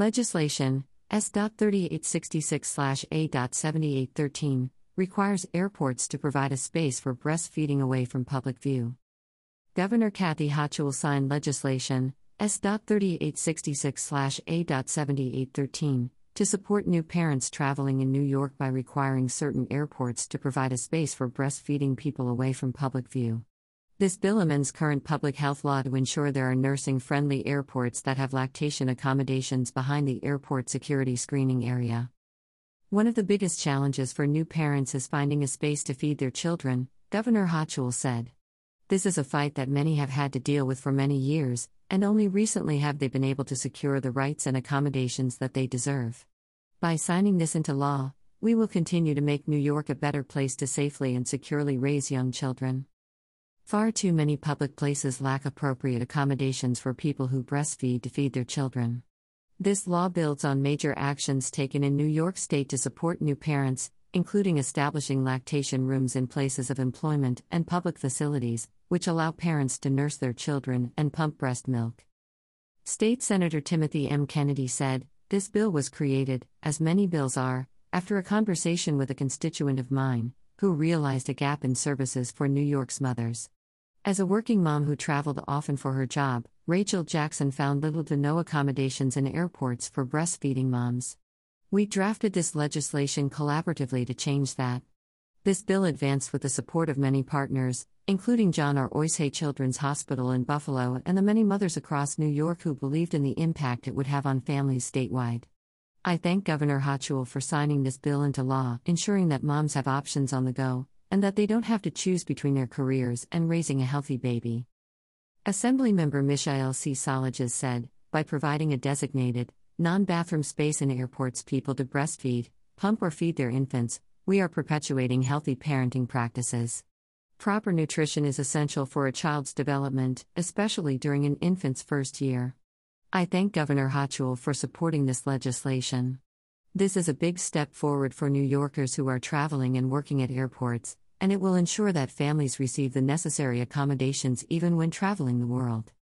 Legislation S.3866/A.7813 requires airports to provide a space for breastfeeding away from public view. Governor Kathy Hochul signed legislation S.3866/A.7813 to support new parents traveling in New York by requiring certain airports to provide a space for breastfeeding people away from public view. This bill amends current public health law to ensure there are nursing friendly airports that have lactation accommodations behind the airport security screening area. One of the biggest challenges for new parents is finding a space to feed their children, Governor Hochul said. This is a fight that many have had to deal with for many years, and only recently have they been able to secure the rights and accommodations that they deserve. By signing this into law, we will continue to make New York a better place to safely and securely raise young children. Far too many public places lack appropriate accommodations for people who breastfeed to feed their children. This law builds on major actions taken in New York State to support new parents, including establishing lactation rooms in places of employment and public facilities, which allow parents to nurse their children and pump breast milk. State Senator Timothy M. Kennedy said, This bill was created, as many bills are, after a conversation with a constituent of mine, who realized a gap in services for New York's mothers. As a working mom who traveled often for her job, Rachel Jackson found little to no accommodations in airports for breastfeeding moms. We drafted this legislation collaboratively to change that. This bill advanced with the support of many partners, including John R. Oishei Children's Hospital in Buffalo and the many mothers across New York who believed in the impact it would have on families statewide. I thank Governor Hochul for signing this bill into law, ensuring that moms have options on the go, and that they don't have to choose between their careers and raising a healthy baby. Assemblymember Michaelle C. Solages said, by providing a designated, non bathroom space in airports people to breastfeed, pump, or feed their infants, we are perpetuating healthy parenting practices. Proper nutrition is essential for a child's development, especially during an infant's first year. I thank Governor Hochul for supporting this legislation. This is a big step forward for New Yorkers who are traveling and working at airports, and it will ensure that families receive the necessary accommodations even when traveling the world.